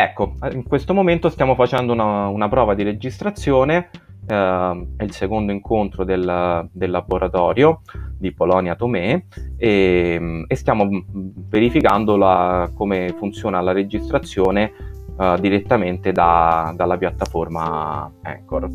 Ecco, in questo momento stiamo facendo una, una prova di registrazione, eh, è il secondo incontro del, del laboratorio di Polonia Tomé e, e stiamo verificando la, come funziona la registrazione eh, direttamente da, dalla piattaforma Anchor.